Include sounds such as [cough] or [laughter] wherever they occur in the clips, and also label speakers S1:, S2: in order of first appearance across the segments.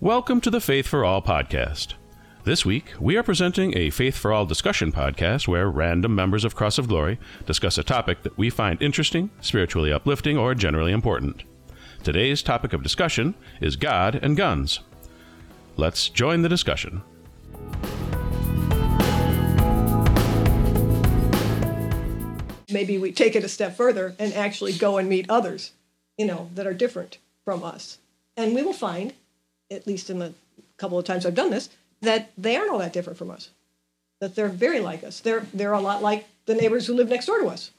S1: Welcome to the Faith for All podcast. This week, we are presenting a Faith for All discussion podcast where random members of Cross of Glory discuss a topic that we find interesting, spiritually uplifting, or generally important. Today's topic of discussion is God and guns. Let's join the discussion.
S2: maybe we take it a step further and actually go and meet others, you know, that are different from us. And we will find, at least in the couple of times I've done this, that they aren't all that different from us. That they're very like us. They're they're a lot like the neighbors who live next door to us.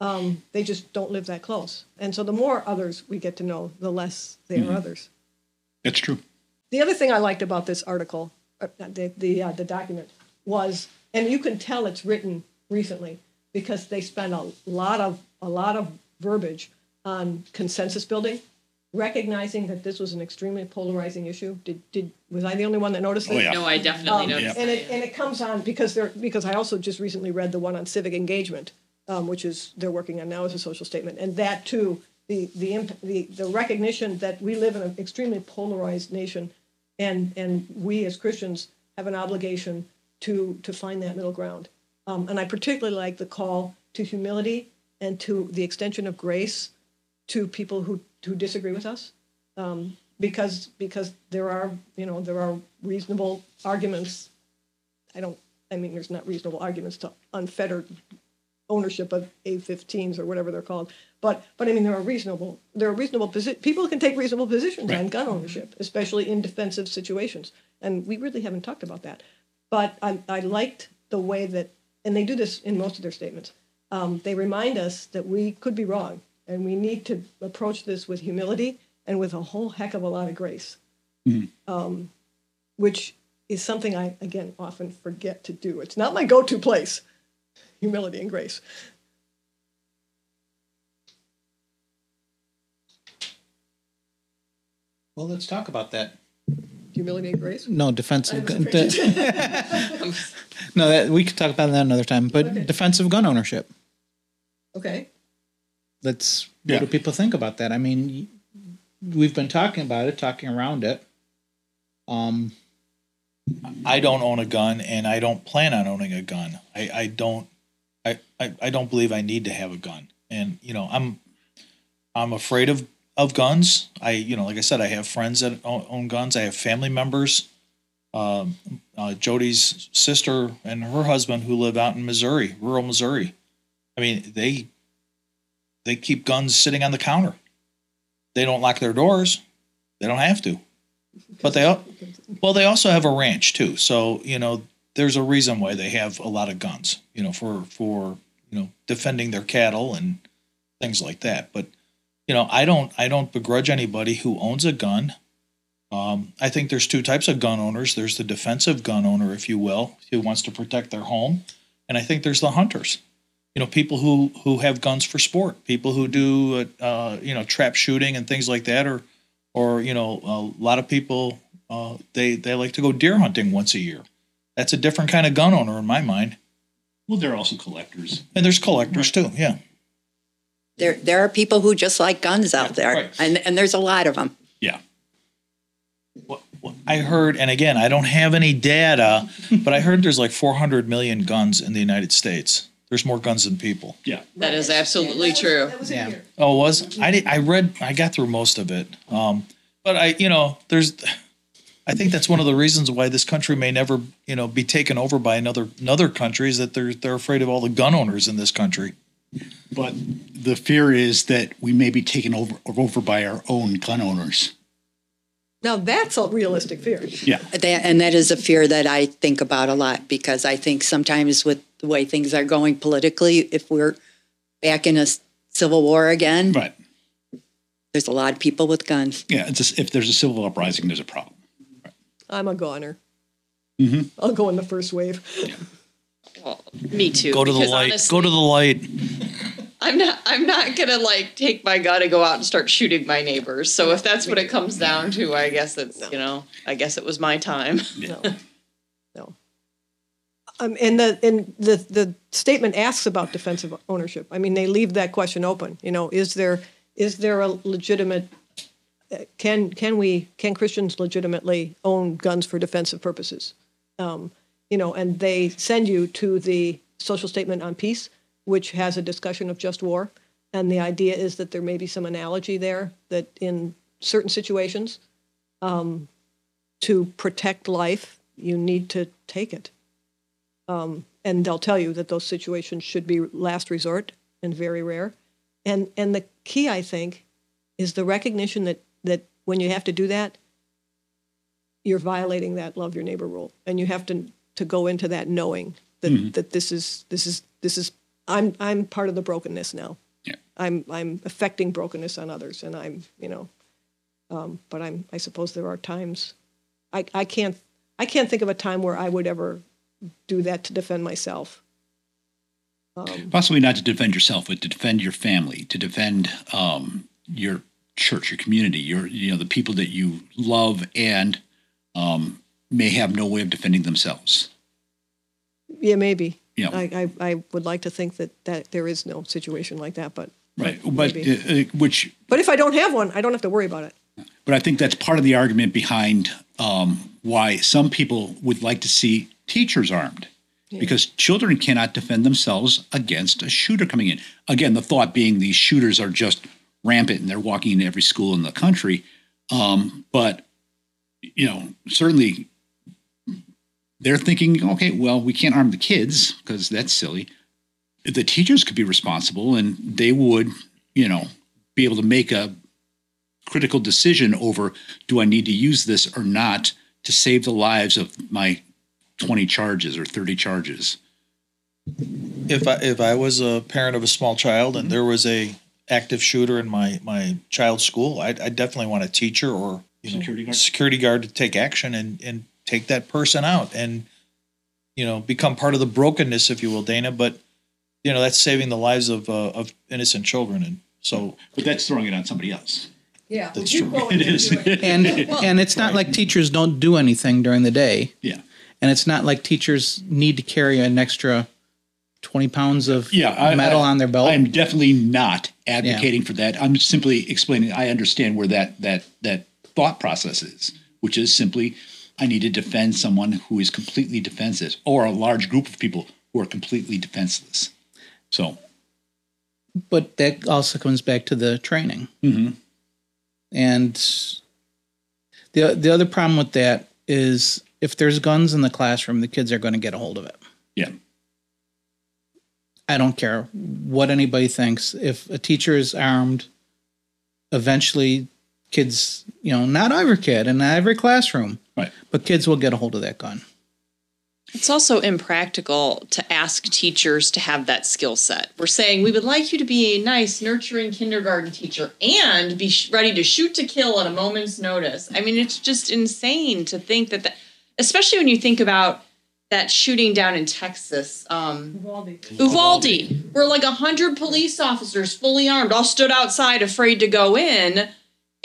S2: Um, they just don't live that close. And so the more others we get to know, the less they are others.
S3: That's true.
S2: The other thing I liked about this article, uh, the the, uh, the document, was, and you can tell it's written recently because they spend a lot of a lot of verbiage on consensus building, recognizing that this was an extremely polarizing issue. Did did was I the only one that noticed
S3: Oh,
S2: this?
S3: yeah.
S4: No, I definitely
S2: Um,
S4: noticed.
S2: and it and it comes on because they're because I also just recently read the one on civic engagement, um, which is they're working on now as a social statement, and that too the the imp- the the recognition that we live in an extremely polarized nation, and and we as Christians have an obligation to to find that middle ground, um, and I particularly like the call to humility and to the extension of grace to people who who disagree with us um, because because there are you know there are reasonable arguments. I don't. I mean, there's not reasonable arguments to unfettered ownership of A15s or whatever they're called. But but I mean, there are reasonable there are reasonable posi- people can take reasonable positions on gun ownership, especially in defensive situations. And we really haven't talked about that. But I I liked the way that and they do this in most of their statements. Um, they remind us that we could be wrong and we need to approach this with humility and with a whole heck of a lot of grace, um, which is something I, again, often forget to do. It's not my go to place, humility and grace.
S5: Well, let's talk about that.
S2: Humility and grace.
S5: No, defensive.
S2: I
S5: gun- de- [laughs] [laughs] no, that, we could talk about that another time. But
S2: Okay.
S5: defensive gun ownership.
S2: Okay.
S5: Let's.
S3: Yeah.
S5: What do people think about that? I mean, we've been talking about it, talking around it. Um,
S6: I don't own a gun and I don't plan on owning a gun. I, I don't I, I, I don't believe I need to have a gun. And you know, I'm I'm afraid of of guns. I you know, like I said, I have friends that own, own guns. I have family members. Um, uh, Jody's sister and her husband who live out in Missouri, rural Missouri. I mean, they they keep guns sitting on the counter. They don't lock their doors. They don't have to. But they well, they also have a ranch too. So, you know, there's a reason why they have a lot of guns, you know, for for, you know, defending their cattle and things like that. But, you know, I don't I don't begrudge anybody who owns a gun. Um, I think there's two types of gun owners. There's the defensive gun owner, if you will, who wants to protect their home, and I think there's the hunters. You know, people who who have guns for sport, people who do uh, you know trap shooting and things like that, or or you know a lot of people uh, they they like to go deer hunting once a year. That's a different kind of gun owner in my mind.
S3: Well, there are also collectors.
S6: And there's collectors too. Yeah.
S7: There, there are people who just like guns out there,
S6: right.
S7: and and there's a lot of them.
S3: Yeah.
S6: What, what I heard, and again, I don't have any data, but I heard there's like 400 million guns in the United States. There's more guns than people.
S3: Yeah.
S4: that is absolutely true.
S2: That was
S5: Yeah.
S6: Oh, it was I? Did, I read. I got through most of it. Um, but I, you know, there's. I think that's one of the reasons why this country may never, you know, be taken over by another another country is that they're they're afraid of all the gun owners in this country.
S3: But the fear is that we may be taken over over by our own gun owners.
S2: Now that's a realistic fear.
S3: Yeah.
S7: That, and that is a fear that I think about a lot because I think sometimes with the way things are going politically, if we're back in a civil war again,
S3: Right.
S7: there's a lot of people with guns.
S3: Yeah. It's just, if there's a civil uprising, there's a problem.
S2: I'm a goner.
S3: Mhm.
S2: I'll go in the first wave.
S4: Well, me too.
S6: Go to the light.
S4: honestly,
S6: Go to the light.
S4: I'm not. I'm not gonna like take my gun and go out and start shooting my neighbors. So if that's what it comes down to, I guess it's you know. I guess it was my time.
S2: No, no. Um, and the and the the statement asks about defensive ownership. I mean, they leave that question open. You know, is there is there a legitimate can can we can Christians legitimately own guns for defensive purposes? Um, you know, and they send you to the social statement on peace, which has a discussion of just war, and the idea is that there may be some analogy there that in certain situations, um, to protect life, you need to take it. Um, and they'll tell you that those situations should be last resort and very rare. And and the key, I think, is the recognition that that when you have to do that, you're violating that love your neighbor rule, and you have to to go into that knowing that that this is this is this is I'm I'm part of the brokenness now.
S3: Yeah.
S2: I'm I'm affecting brokenness on others, and I'm you know, um, but I'm I suppose there are times, I I can't I can't think of a time where I would ever do that to defend myself.
S3: Possibly not to defend yourself, but to defend your family, to defend um, your church, your community, your you know the people that you love and um, may have no way of defending themselves.
S2: Yeah, maybe.
S3: Yeah.
S2: I, I, I would like to think that, that there is no situation like that, but
S3: Right,
S2: but
S3: but uh, uh, which
S2: but if I don't have one, I don't have to worry about it.
S3: But I think that's part of the argument behind um, why some people would like to see teachers armed. Because children cannot defend themselves against a shooter coming in. Again, the thought being these shooters are just rampant and they're walking into every school in the country. Um, but, you know, certainly they're thinking, okay, well, we can't arm the kids because that's silly. The teachers could be responsible and they would, you know, be able to make a critical decision over do I need to use this or not to save the lives of my 20 charges or 30 charges.
S6: If I if I was a parent of a small child and there was a active shooter in my my child's school, I'd, I'd definitely want a teacher or you know,
S3: Security guard?
S6: security guard to take action and and take that person out and you know become part of the brokenness, if you will, Dana. But you know that's saving the lives of uh, of innocent children, and so
S3: But that's throwing it on somebody else.
S2: Yeah,
S6: That's you true. go [laughs]
S3: It is.
S5: And and it's not like teachers don't do anything during the day,
S3: yeah.
S5: And it's not like teachers need to carry an extra twenty pounds of
S3: Yeah. I,
S5: metal
S3: I-
S5: on their belt.
S3: I'm definitely not advocating for that. I'm simply explaining. I understand where that that that thought process is, which is simply I need to defend someone who is completely defenseless, or a large group of people who are completely defenseless. So
S5: but that also comes back to the training.
S3: Mhm.
S5: And the the other problem with that is if there's guns in the classroom, the kids are going to get a hold of it.
S3: yeah,
S5: I don't care what anybody thinks. If a teacher is armed, eventually kids, you know, not every kid in every classroom,
S3: right.
S5: but kids will get a hold of that gun.
S4: It's also impractical to ask teachers to have that skill set. We're saying we would like you to be a nice, nurturing kindergarten teacher and be sh- ready to shoot to kill at a moment's notice. I mean, it's just insane to think that, that especially when you think about that shooting down in Texas. Um, Uvalde, where like a hundred police officers, fully armed, all stood outside, afraid to go in,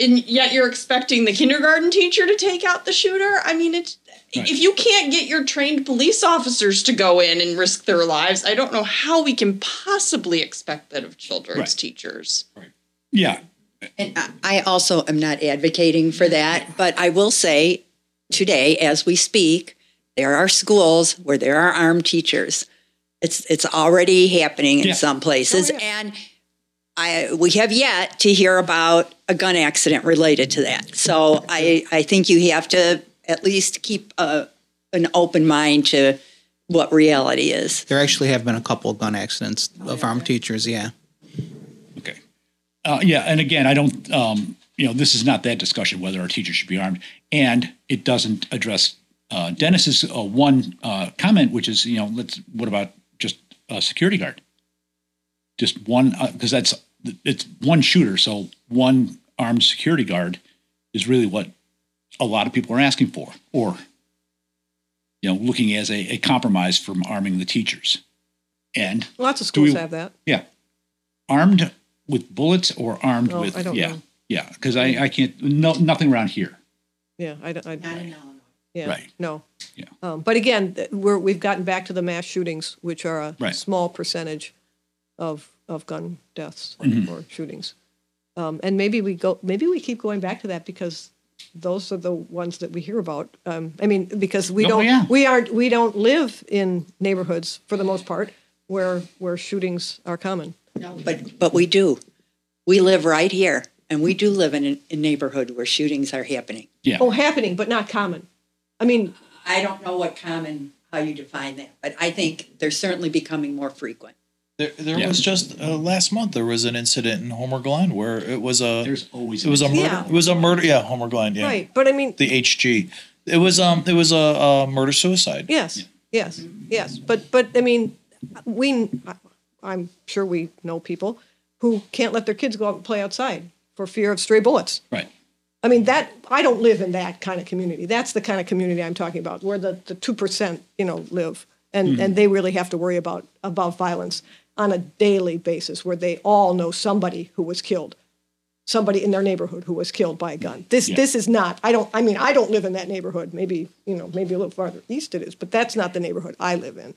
S4: and yet you're expecting the kindergarten teacher to take out the shooter. I mean, it's
S3: Right.
S4: if you can't get your trained police officers to go in and risk their lives, I don't know how we can possibly expect that of children's
S3: Right.
S4: teachers.
S3: Yeah,
S7: And I- I also am not advocating for that, but I will say today, as we speak, there are schools where there are armed teachers. It's it's already happening in
S3: Yeah.
S7: some places,
S2: Oh, yeah.
S7: and I we have yet to hear about a gun accident related to that. So I I think you have to at least keep a, an open mind to what reality is.
S5: There actually have been a couple of gun accidents of armed teachers. Yeah.
S3: Okay. Uh, yeah, and again, I don't. Um, you know, this is not that discussion whether our teachers should be armed, and it doesn't address uh, Dennis's uh, one uh, comment, which is, you know, let's. What about just a security guard? Just one, because that's it's one shooter, so one armed security guard is really what a lot of people are asking for, or you know, looking as a, a compromise from arming the teachers. And
S2: Lots of
S3: Do we-
S2: schools have that.
S3: yeah. Armed with bullets or armed
S2: Oh,
S3: with
S2: I don't
S3: yeah.
S2: know.
S3: Yeah, because I, I can't no nothing around here.
S2: Yeah, I, don't- I, yeah,
S3: Right.
S2: no.
S3: Yeah.
S2: Um, but again, th- we're, we've gotten back to the mass shootings, which are a
S3: Right.
S2: small percentage of, of gun deaths or,
S3: Mm-hmm.
S2: or shootings. Um, and maybe we go, maybe we keep going back to that because those are the ones that we hear about. Um, I mean, because we
S3: Oh,
S2: don't,
S3: yeah.
S2: we aren't, we don't live in neighborhoods for the most part where where shootings are common.
S7: But but we do. We live right here, and we do live in a, a neighborhood where shootings are happening.
S3: Yeah.
S2: Oh, happening, but not common. I mean,
S7: I don't know what common how you define that, but I think they're certainly becoming more frequent.
S6: There, there
S3: Yeah.
S6: was just uh, last month. There was an incident in Homer Glen where it was a.
S3: There's always
S6: it was a murder.
S2: Yeah.
S6: It was a murder. Yeah, Homer Glen. Yeah,
S2: right? But I mean,
S6: The HG. It was um. It was a, a murder suicide.
S2: Yes, yes, yes. But but I mean, we I'm sure we know people who can't let their kids go out and play outside for fear of stray bullets.
S3: right.
S2: I mean that I don't live in that kind of community. That's the kind of community I'm talking about, where the the two percent you know live, and mm-hmm. and they really have to worry about about violence on a daily basis, where they all know somebody who was killed, somebody in their neighborhood who was killed by a gun. This
S3: Yeah.
S2: this is not. I don't. I mean, I don't live in that neighborhood. Maybe you know, maybe a little farther east it is, but that's not the neighborhood I live in.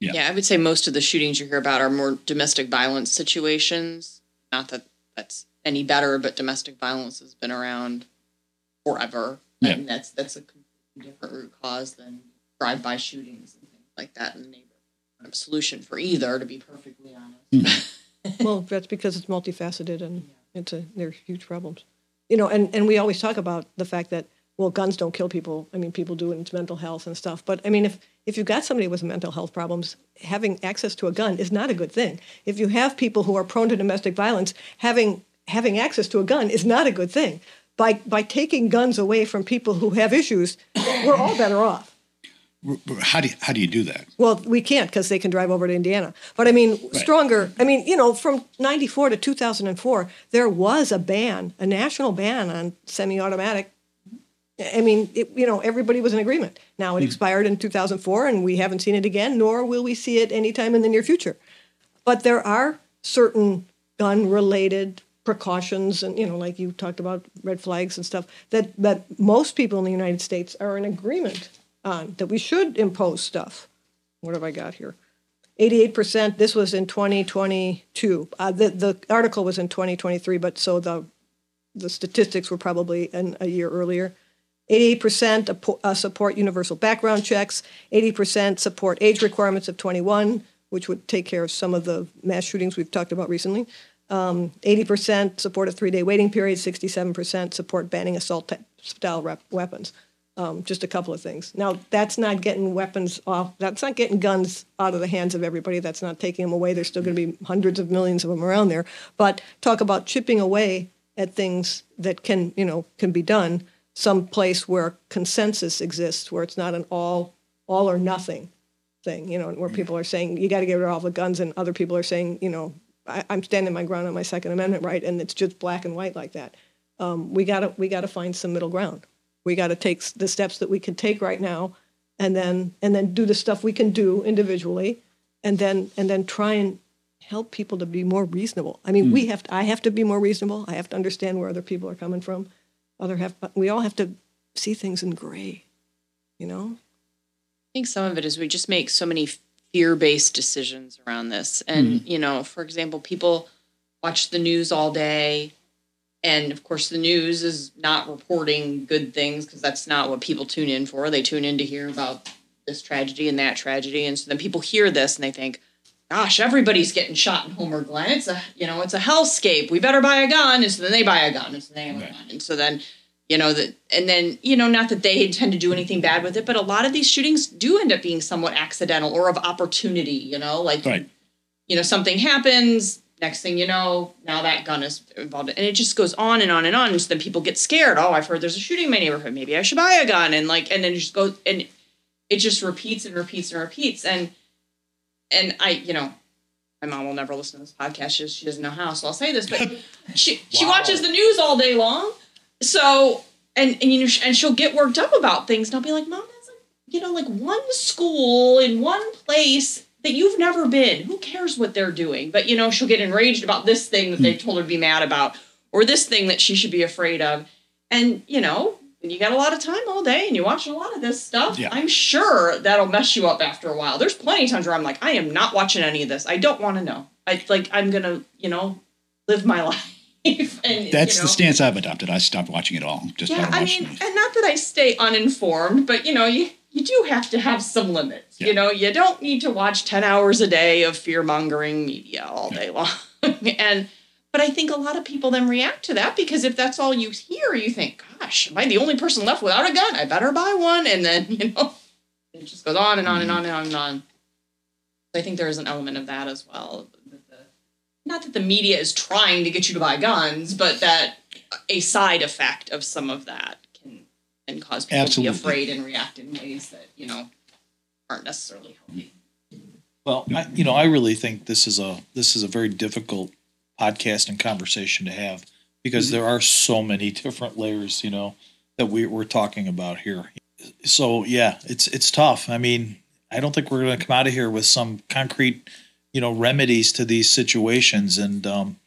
S3: Yeah.
S4: Yeah, I would say most of the shootings you hear about are more domestic violence situations. Not that that's any better, but domestic violence has been around forever,
S3: Yeah.
S4: and that's that's a completely different root cause than drive-by shootings and things like that in the neighborhood. I don't a solution for either, to be perfectly honest. Hmm. [laughs]
S2: well, that's because it's multifaceted and it's a they're huge problems. You know, and and we always talk about the fact that well, guns don't kill people. I mean, people do, and it's mental health and stuff. But I mean, if if you've got somebody with mental health problems, having access to a gun is not a good thing. If you have people who are prone to domestic violence, having having access to a gun is not a good thing. By by taking guns away from people who have issues, we're all better off.
S3: How do you, how do you do that?
S2: Well, we can't because they can drive over to Indiana. But I mean, stronger. I mean, you know, from '94 to 2004, there was a ban, a national ban on semi-automatic. I mean, it, you know, everybody was in agreement. Now it hmm. expired in 2004, and we haven't seen it again, nor will we see it anytime in the near future. But there are certain gun-related precautions, and you know, like you talked about red flags and stuff, that that most people in the United States are in agreement on that we should impose stuff. What have I got here? 88%. This was in 2022. Uh, the, the article was in 2023, but so the, the statistics were probably in a year earlier. 88% uh, support universal background checks. 80% support age requirements of 21, which would take care of some of the mass shootings we've talked about recently. Um, 80% support a three day waiting period. 67% support banning assault style rep- weapons um, just a couple of things. Now, that's not getting weapons off. That's not getting guns out of the hands of everybody. That's not taking them away. There's still going to be hundreds of millions of them around there. But talk about chipping away at things that can, you know, can be done. Some place where consensus exists, where it's not an all, all or nothing thing. You know, where people are saying you got to get rid of all the guns, and other people are saying, you know, I, I'm standing my ground on my Second Amendment right, and it's just black and white like that. Um, we got to we got to find some middle ground. We got to take the steps that we can take right now and then and then do the stuff we can do individually and then and then try and help people to be more reasonable. I mean we have to i have to be more reasonable. I have to understand where other people are coming from. Other have we all have to see things in gray you know?
S4: I think some of it is we just make so many fear-based decisions around this, and mm-hmm. you know, for example, people watch the news all day, and of course, the news is not reporting good things because that's not what people tune in for. They tune in to hear about this tragedy and that tragedy, and so then people hear this and they think, "Gosh, everybody's getting shot in Homer Glen. It's a you know, it's a hellscape. We better buy a gun." And so then they buy a gun, and so they have a gun, and so then you know that and then you know not that they intend to do anything bad with it but a lot of these shootings do end up being somewhat accidental or of opportunity you know like
S3: Right.
S4: you know something happens next thing you know now that gun is involved and it just goes on and on and on and so then people get scared. Oh i've heard there's a shooting in my neighborhood. Maybe i should buy a gun and like and then it just goes and it just repeats and repeats and repeats and and i you know my mom will never listen to this podcast. She, she doesn't know how so i'll say this but [laughs] she she watches the news all day long so and and you know and she'll get worked up about things and i'll be like mom that's like you know like one school in one place that you've never been. Who cares what they're doing? But you know she'll get enraged about this thing that they hmm. told her to be mad about or this thing that she should be afraid of. And you know when you got a lot of time all day and you watch a lot of this stuff
S3: Yeah.
S4: i'm sure that'll mess you up after a while. There's plenty of times where i'm like i am not watching any of this. I don't want to know. I like i'm gonna you know live my [laughs] life [laughs] and,
S3: That's
S4: you
S3: the stance I've adopted. I stopped watching it all. Just
S4: Yeah, I mean, and not that I stay uninformed, but you know, you you do have to have some limits.
S3: Yeah.
S4: You know, you don't need to watch ten hours a day of fear mongering media all day [laughs] long. and but I think a lot of people then react to that because if that's all you hear, you think, "Gosh, am I the only person left without a gun? I better buy one." And then [laughs] you know, it just goes on and on and mm-hmm. on and on and on. I think there is an element of that as well. Not that the media is trying to get you to buy guns, but that a side effect of some of that can can cause people
S3: Absolutely.
S4: to be afraid and react in ways that you know aren't necessarily healthy.
S6: Well, I, you know, I really think this is a this is a very difficult podcast and conversation to have because mm-hmm. there are so many [laughs] different layers, you know, that we, we're talking about here. So yeah, it's it's tough. I mean, I don't think we're going to come out of here with some concrete, you know, remedies to these situations, and um,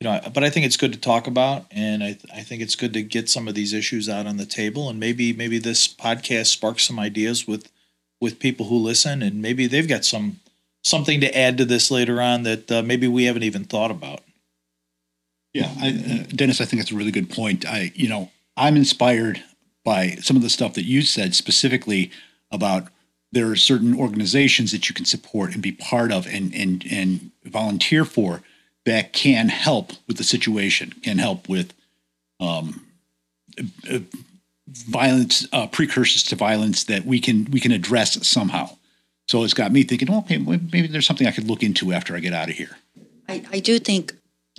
S6: you know, but I think it's good to talk about, and I I think it's good to get some of these issues out on the table, and maybe maybe this podcast sparks some ideas with with people who listen, and maybe they've got some something to add to this later on that uh, maybe we haven't even thought about.
S3: Yeah, I, uh, Dennis, I think that's a really good point. I, you know, I'm inspired by some of the stuff that you said specifically about there are certain organizations that you can support and be part of and and and volunteer for that can help with the situation, can help with um, uh, violence, uh, precursors to violence that we can we can address somehow. So it's got me thinking, well, okay, maybe there's something I could look into after I get out of here.
S7: I, I do think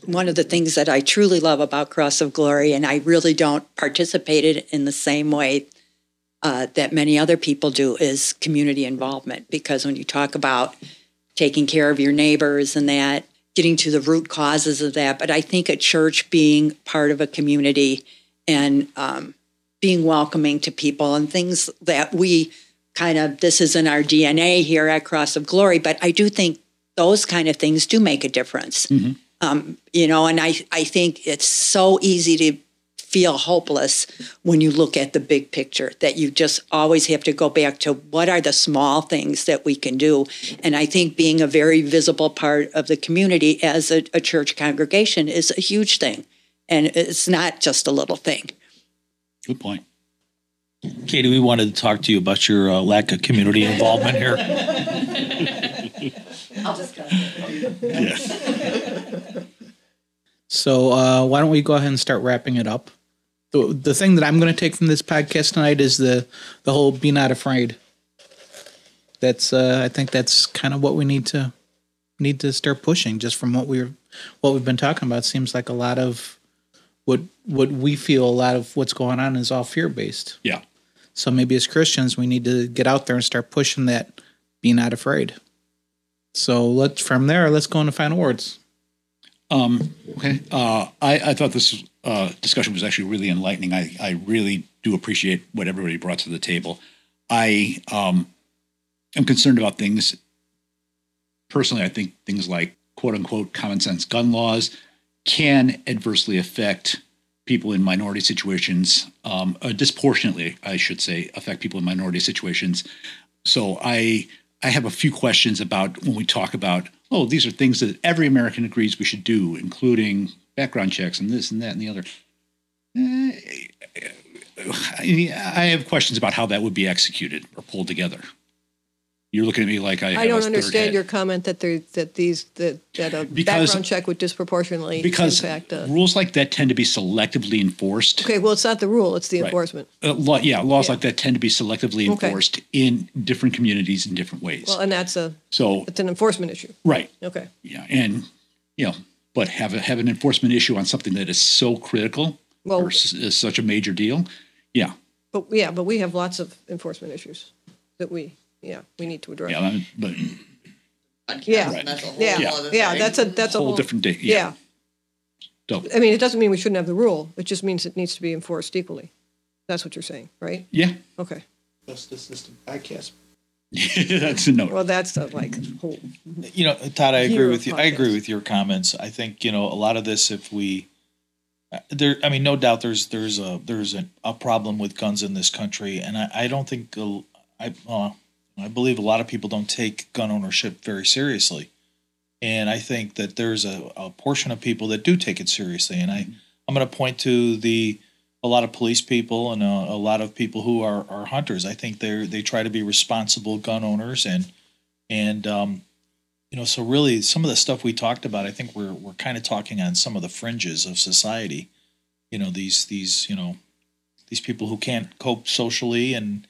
S7: one of the things that I truly love about Cross of Glory, and I really don't participate in the same way uh, that many other people do, is community involvement. Because when you talk about taking care of your neighbors and that, getting to the root causes of that, but I think a church being part of a community and um, being welcoming to people and things that we kind of, this is in our DNA here at Cross of Glory, but I do think those kind of things do make a difference. Um, you know, and I, I think it's so easy to feel hopeless when you look at the big picture that you just always have to go back to what are the small things that we can do. And I think being a very visible part of the community as a, a church congregation is a huge thing. And it's not just a little thing.
S3: Good point.
S6: Katie, we wanted to talk to you about your uh, lack of community involvement here. [laughs]
S7: I'll just go. yeah.
S5: So uh, why don't we go ahead and start wrapping it up? The, the thing that I'm going to take from this podcast tonight is the the whole "be not afraid." That's uh, I think that's kind of what we need to need to start pushing. Just from what we're what we've been talking about, seems like a lot of what what we feel a lot of what's going on is all fear based.
S3: Yeah.
S5: So maybe as Christians, we need to get out there and start pushing that "be not afraid." So let's from there, let's go into final words.
S3: Um, okay. Uh, I, I thought this uh, discussion was actually really enlightening. I, I really do appreciate what everybody brought to the table. I um, am concerned about things. Personally, I think things like quote unquote common sense gun laws can adversely affect people in minority situations, um, uh, disproportionately, I should say, affect people in minority situations. So I I have a few questions about when we talk about oh these are things that every American agrees we should do, including background checks and this and that and the other. Eh, I I have questions about how that would be executed or pulled together. You're looking at me like I,
S2: I don't understand your comment that there, that these, that, that a
S3: Because-
S2: background check would disproportionately
S3: because
S2: impact. uh,
S3: rules like that tend to be selectively enforced.
S2: Okay, well, it's not the rule, it's the
S3: Right.
S2: enforcement.
S3: Uh, law, yeah, laws
S2: Yeah.
S3: like that tend to be selectively
S2: Okay.
S3: enforced in different communities in different ways.
S2: Well, and that's a,
S3: so,
S2: it's an enforcement issue.
S3: right,
S2: Okay.
S3: yeah, and you know, but have a, have an enforcement issue on something that is so critical
S2: Well-
S3: or s- is such a major deal. Yeah,
S2: But yeah, but we have lots of enforcement issues that we, yeah, we need to address.
S3: yeah, I mean, but
S4: Podcast,
S2: Yeah.
S4: and that's a whole
S2: Yeah,
S4: other
S2: yeah,
S4: thing.
S2: that's a, that's a
S3: whole
S2: whole.
S3: different day.
S2: Yeah.
S3: So,
S2: I mean, it doesn't mean we shouldn't have the rule. It just means it needs to be enforced equally. That's what you're saying, right?
S3: yeah,
S2: Okay.
S5: Justice system podcast. [laughs]
S3: that's a note.
S2: Well, that's the like whole,
S6: You know, Todd, I agree with you. I agree with your comments. I think you know a lot of this. If we uh, there, I mean, no doubt there's there's a there's a, a problem with guns in this country, and I, I don't think I uh, I believe a lot of people don't take gun ownership very seriously. And I think that there's a, a portion of people that do take it seriously. And I, I'm going to point to the a lot of police people and a, a lot of people who are, are hunters. I think they they try to be responsible gun owners and and um, you know so really some of the stuff we talked about. I think we're we're kind of talking on some of the fringes of society. You know these these you know these people who can't cope socially and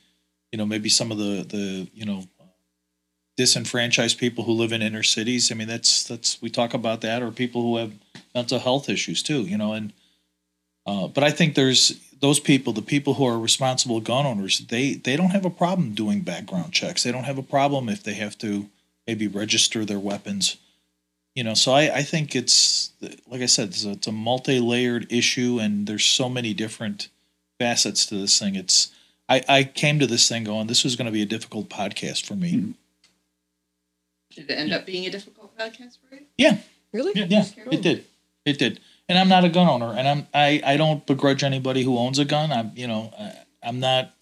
S6: you know maybe some of the the you know disenfranchised people who live in inner cities. I mean, that's that's we talk about that, or people who have mental health issues too. You know, and uh, but I think there's those people, the people who are responsible gun owners, they they don't have a problem doing background checks. They don't have a problem if they have to maybe register their weapons. You know, so I, I think it's like I said, it's a, it's a multi-layered issue, and there's so many different facets to this thing. It's I, I came to this thing going, this was going to be a difficult podcast for me.
S3: Mm-hmm.
S4: Did it end up being a difficult podcast for you?
S6: Yeah,
S2: Really?
S6: yeah, yeah, it did, it did. And I'm not a gun owner, and I'm I, I don't begrudge anybody who owns a gun. I'm you know I, I'm not.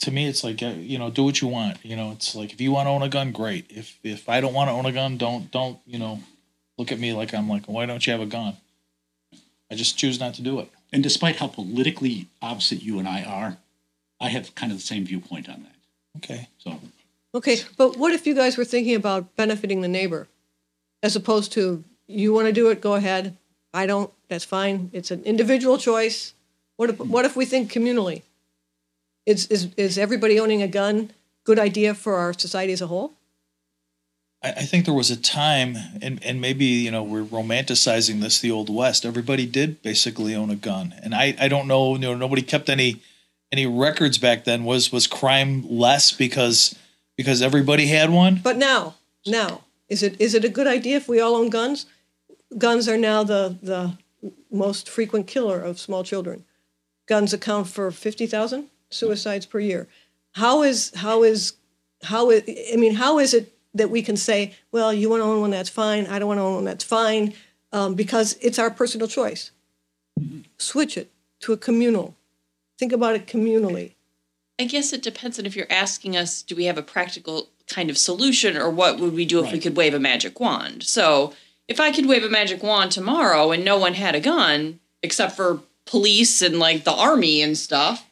S6: To me, it's like uh, you know, do what you want. You know, it's like if you want to own a gun, great. If if I don't want to own a gun, don't don't you know, look at me like I'm like, why don't you have a gun? I just choose not to do it.
S3: And despite how politically opposite you and I are, I have kind of the same viewpoint on that.
S6: Okay.
S3: So
S2: Okay, but what if you guys were thinking about benefiting the neighbor, as opposed to you want to do it, go ahead. I don't. That's fine. It's an individual choice. What if what if we think communally? Is is is everybody owning a gun good idea for our society as a whole?
S6: I, I think there was a time, and, and maybe you know we're romanticizing this, the old west. Everybody did basically own a gun, and I, I don't know, you know, nobody kept any any records back then. Was was crime less because because everybody had one?
S2: But now, now, is it is it a good idea if we all own guns? Guns are now the the most frequent killer of small children. Guns account for fifty thousand suicides per year. How is how is how is I mean how is it that we can say, well, you want to own one, that's fine. I don't want to own one, that's fine, um, because it's our personal choice. Switch it to a communal. Think about it communally.
S4: I guess it depends on if you're asking us, do we have a practical kind of solution or what would we do if we could wave a magic wand? So if I could wave a magic wand tomorrow and no one had a gun except for police and like the army and stuff,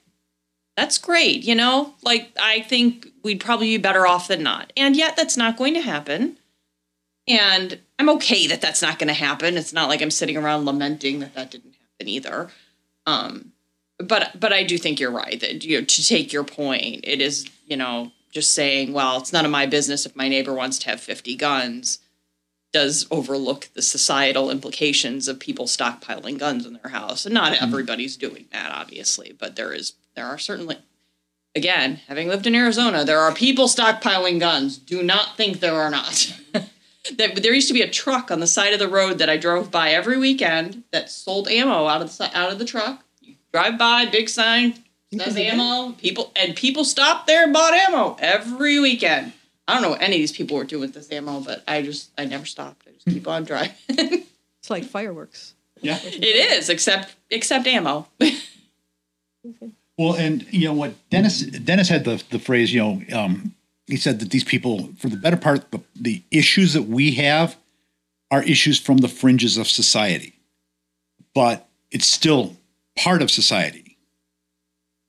S4: that's great, you know? Like I think we'd probably be better off than not. And yet that's not going to happen. And I'm okay that that's not going to happen. It's not like I'm sitting around lamenting that that didn't happen either. Um, but but I do think you're right that you know, to take your point, it is you know just saying, well, it's none of my business if my neighbor wants to have 50 guns. Does overlook the societal implications of people stockpiling guns in their house, and not everybody's doing that, obviously, but there is there are certainly. Again, having lived in Arizona, there are people stockpiling guns. Do not think there are not. [laughs] there, there used to be a truck on the side of the road that I drove by every weekend that sold ammo out of the out of the truck. You drive by, big sign says ammo. People and people stopped there and bought ammo every weekend. I don't know what any of these people were doing with this ammo, but I just I never stopped. I just keep on driving. [laughs]
S2: It's like fireworks.
S3: yeah.
S4: it is, except except ammo. [laughs]
S3: Well, and you know what Dennis Dennis had the the phrase. You know, um, he said that these people, for the better part, the, the issues that we have are issues from the fringes of society, but it's still part of society.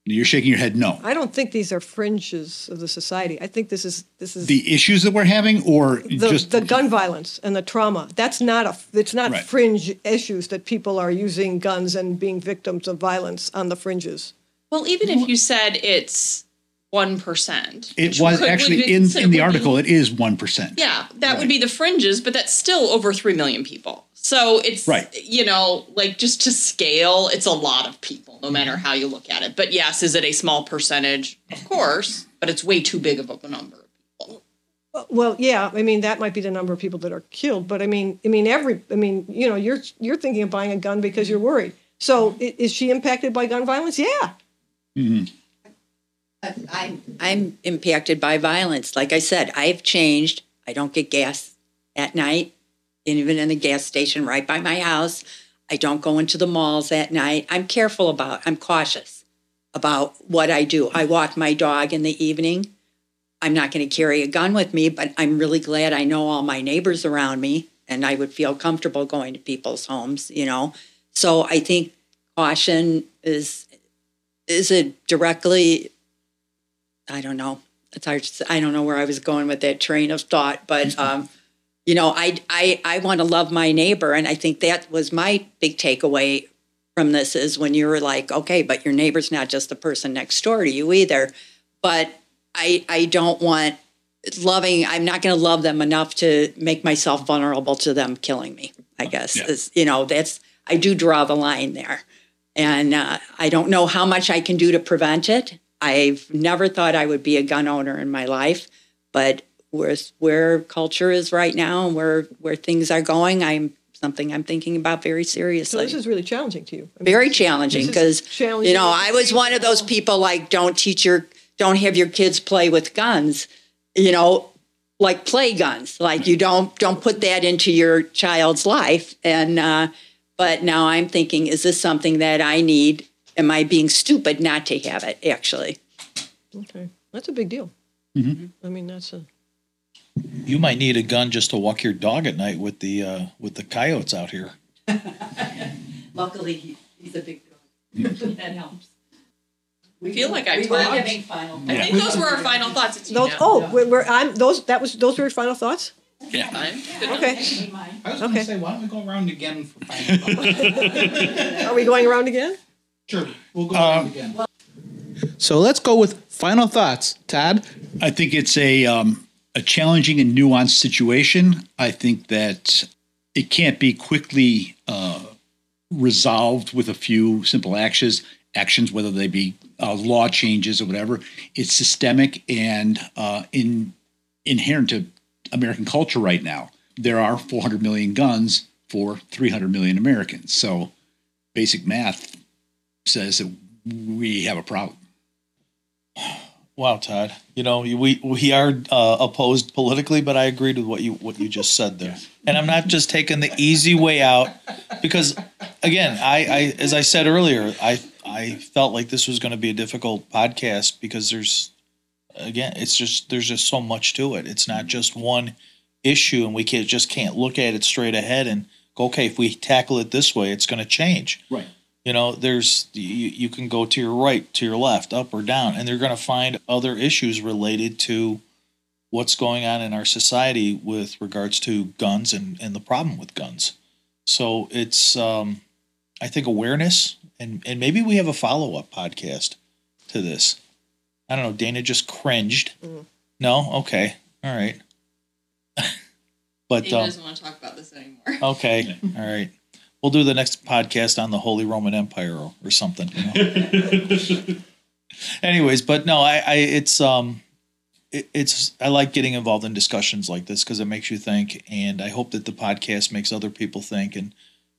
S3: You're shaking your head no.
S2: I don't think these are fringes of the society. I think this is this is
S3: The issues that we're having, or
S2: the,
S3: just
S2: the gun violence and the trauma. That's not a it's not
S3: Right.
S2: fringe issues that people are using guns and being victims of violence on the fringes.
S4: well, even if you said it's one percent,
S3: It was actually in in the article. It is one percent.
S4: Yeah, that would be the fringes, but that's still over 3 million people. So it's,
S3: Right.
S4: you know, like just to scale, it's a lot of people, no matter how you look at it. But yes, is it a small percentage? Of course, but it's way too big of a number of people.
S2: Well, yeah, I mean that might be the number of people that are killed, but I mean, I mean every, I mean, you know, you're you're thinking of buying a gun because you're worried. So is she impacted by gun violence? Yeah. Mm-hmm.
S7: I'm I'm impacted by violence. Like I said, I've changed. I don't get gas at night, even in the gas station right by my house. I don't go into the malls at night. I'm careful about. I'm cautious about what I do. I walk my dog in the evening. I'm not going to carry a gun with me, but I'm really glad I know all my neighbors around me and I would feel comfortable going to people's homes, you know. So I think caution is is it directly I don't know. It's hard to say. I don't know where I was going with that train of thought, but um, you know, I I I want to love my neighbor, and I think that was my big takeaway from this is when you were like, okay, but your neighbor's not just the person next door to you either. But I I don't want loving. I'm not going to love them enough to make myself vulnerable to them killing me. I guess
S3: Yeah.
S7: is you know that's I do draw the line there, and uh, I don't know how much I can do to prevent it. I've never thought I would be a gun owner in my life, but where where culture is right now and where where things are going, I'm something I'm thinking about very seriously.
S2: So
S7: seriously.
S2: this is really challenging to you. I mean,
S7: very challenging because you know I was one of those people like don't teach your don't have your kids play with guns, you know, like play guns. Like you don't don't put that into your child's life. And uh, but now I'm thinking, is this something that I need? Am I being stupid not to have it? Actually,
S2: Okay, that's a big deal. I mean, that's a
S6: You might need a gun just to walk your dog at night with the uh, with the coyotes out here. [laughs]
S7: luckily he, he's a big dog. [laughs] that helps.
S4: I feel like I
S7: We were
S4: talked.
S7: having final.
S4: I think those were our final thoughts. It's
S2: those.
S4: now.
S2: Oh, we're, we're I'm those. That was those were your final thoughts.
S3: Yeah.
S4: Fine.
S2: Okay,
S5: I was going to say, why don't we go around again for final thoughts?
S2: are we going around again?
S5: sure, we'll go around again. So let's go with final thoughts. Todd?
S3: I think it's a um, a challenging and nuanced situation. I think that it can't be quickly uh, resolved with a few simple actions. Actions, whether they be uh, law changes or whatever, it's systemic and uh, in inherent to American culture right now. There are 400 million guns for 300 million Americans. So, basic math says that we have a problem.
S6: Wow, Todd. You know, we we are uh, opposed politically, but I agreed with what you what you just said there. And I'm not just taking the easy way out because, again, I, I as I said earlier, I I felt like this was going to be a difficult podcast because there's, again, it's just there's just so much to it. It's not just one issue, and we can't just can't look at it straight ahead and go, okay, if we tackle it this way, it's going to change
S3: Right.
S6: You know there's you, you can go to your right to your left up or down and they're going to find other issues related to what's going on in our society with regards to guns and, and the problem with guns. So it's um, i think awareness and, and maybe we have a follow-up podcast to this. I don't know dana just cringed. No? Okay. All right. [laughs] But
S4: Dave
S6: um,
S4: doesn't want to talk about this anymore.
S6: Okay. [laughs] All right. We'll do the next podcast on the Holy Roman Empire or, or something. you know? [laughs] Anyways, but no, I, I it's um it, it's I like getting involved in discussions like this because it makes you think and I hope that the podcast makes other people think and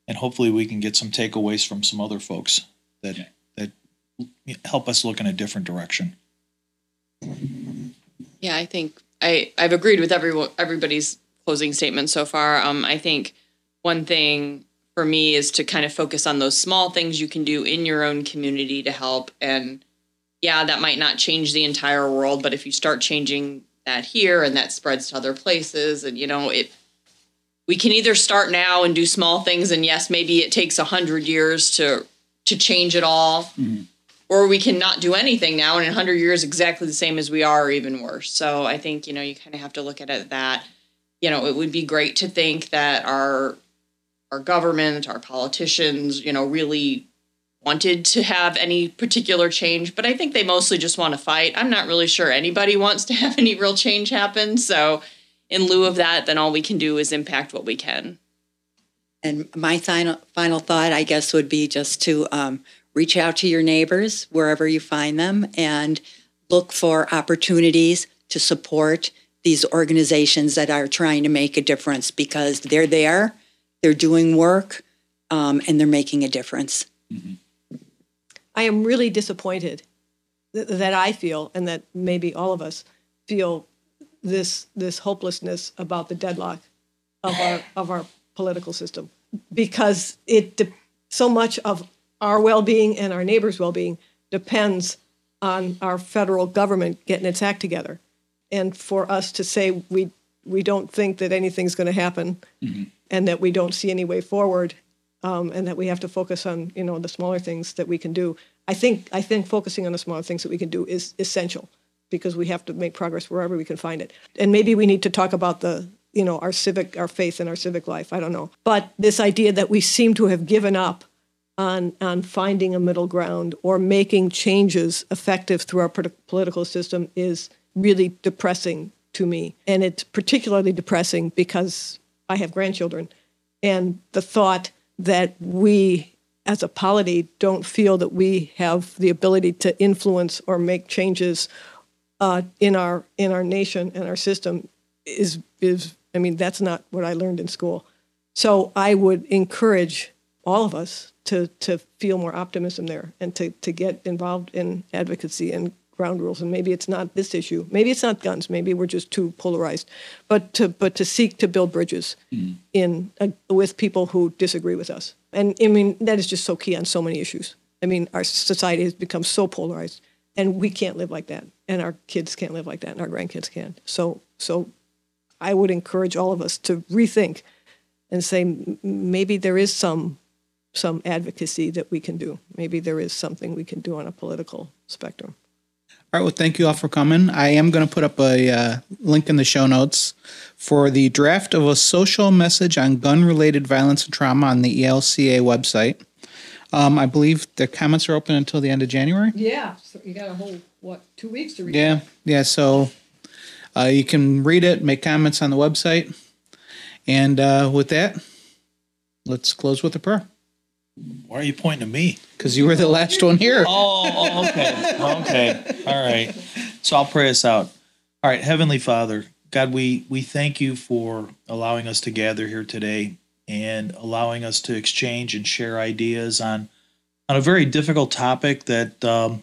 S6: and hopefully we can get some takeaways from some other folks that that help us look in a different direction.
S4: Yeah, I think I I've agreed with everyone everybody's closing statement so far. Um, I think one thing for me is to kind of focus on those small things you can do in your own community to help. And yeah, that might not change the entire world, but if you start changing that here and that spreads to other places, and you know it. We can either start now and do small things, and yes, maybe it takes a hundred years to to change it all, mm-hmm. or we can not do anything now and in 100 years exactly the same as we are or even worse so i think you know you kind of have to look at it that you know it would be great to think that our our government our politicians you know really wanted to have any particular change but i think they mostly just want to fight. I'm not really sure anybody [laughs] wants to have any real change happen so in lieu of that then all we can do is impact what we can.
S7: And my final final thought, I guess, would be just to um, reach out to your neighbors wherever you find them and look for opportunities to support these organizations that are trying to make a difference because they're there, they're doing work, um, and they're making a difference.
S2: I am really disappointed th- that I feel, and that maybe all of us feel, this this hopelessness about the deadlock of our of our political system, because it de- so much of our well-being and our neighbors' well-being depends on our federal government getting its act together, and for us to say we we don't think that anything's going to happen, and that we don't see any way forward, um, and that we have to focus on you know the smaller things that we can do. I think I think focusing on the smaller things that we can do is essential because we have to make progress wherever we can find it. And maybe we need to talk about the you know our civic our faith and our civic life. I don't know, but this idea that we seem to have given up on on finding a middle ground or making changes effective through our politi- political system is really depressing to me, and it's particularly depressing because I have grandchildren, and the thought that we as a polity don't feel that we have the ability to influence or make changes uh, in our in our nation and our system is is I mean that's not what I learned in school. So I would encourage all of us to to feel more optimism there and to to get involved in advocacy and ground rules. And maybe it's not this issue. Maybe it's not guns. Maybe we're just too polarized. But to but to seek to build bridges in uh, with people who disagree with us. And I mean that is just so key on so many issues. I mean our society has become so polarized, and we can't live like that, and our kids can't live like that, and our grandkids can. So so I would encourage all of us to rethink and say m- maybe there is some some advocacy that we can do. Maybe there is something we can do on a political spectrum.
S5: All right. Well, thank you all for coming. I am going to put up a uh, link in the show notes for the draft of a social message on gun related violence and trauma on the ELCA website. Um, I believe the comments are open until the end of January.
S2: Yeah, so you got a whole what two weeks to read.
S5: Yeah. Yeah. So uh, you can read it, make comments on the website. And uh, with that, let's close with a prayer
S6: Why are you pointing to me?
S5: because you were the last one here. [laughs]
S6: Oh, okay. Okay. All right. So I'll pray us out. All right, Heavenly Father, God, we we thank you for allowing us to gather here today and allowing us to exchange and share ideas on on a very difficult topic that um,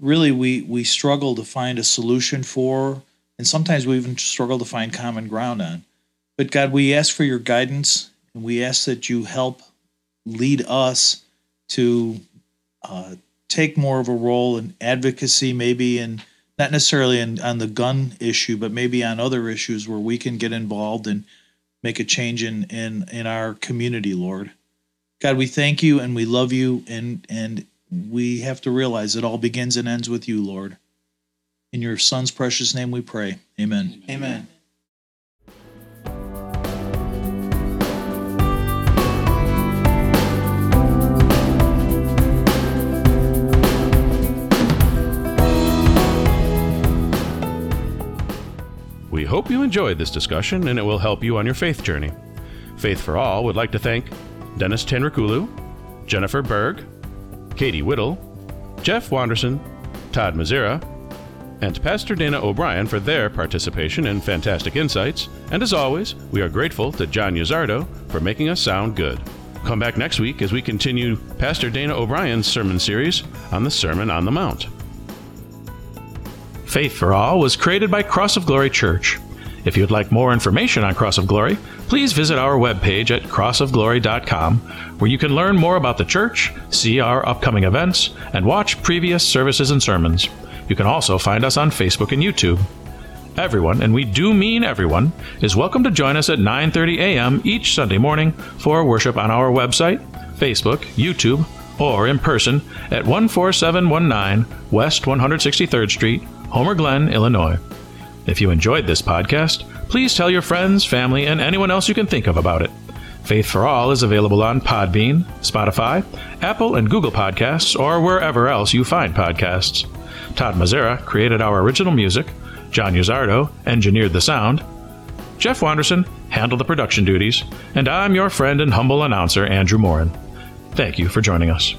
S6: really we we struggle to find a solution for, and sometimes we even struggle to find common ground on. But God, we ask for your guidance, and we ask that you help lead us to uh, take more of a role in advocacy, maybe in not necessarily in, on the gun issue, but maybe on other issues where we can get involved and make a change in in in our community, Lord. God, we thank you and we love you, and and we have to realize it all begins and ends with you, Lord. In your Son's precious name, we pray. Amen.
S5: Amen.
S1: We hope you enjoyed this discussion and it will help you on your faith journey. Faith for All would like to thank Dennis Tenrikulu, Jennifer Berg, Katie Whittle, Jeff Wanderson, Todd Mazera, and Pastor Dana O'Brien for their participation and fantastic insights. And as always, we are grateful to John Yazardo for making us sound good. Come back next week as we continue Pastor Dana O'Brien's sermon series on the Sermon on the Mount. Faith for All was created by Cross of Glory Church. If you'd like more information on Cross of Glory, please visit our webpage at crossofglory.com, where you can learn more about the church, see our upcoming events, and watch previous services and sermons. You can also find us on Facebook and YouTube. Everyone, and we do mean everyone, is welcome to join us at 9:30 a.m. each Sunday morning for worship on our website, Facebook, YouTube, or in person at 14719 West 163rd Street, Homer Glen, Illinois. If you enjoyed this podcast, please tell your friends, family, and anyone else you can think of about it. Faith for All is available on Podbean, Spotify, Apple and Google Podcasts, or wherever else you find podcasts. Todd Mazzara created our original music. John Uzardo engineered the sound. Jeff Wanderson handled the production duties. And I'm your friend and humble announcer, Andrew Morin. Thank you for joining us.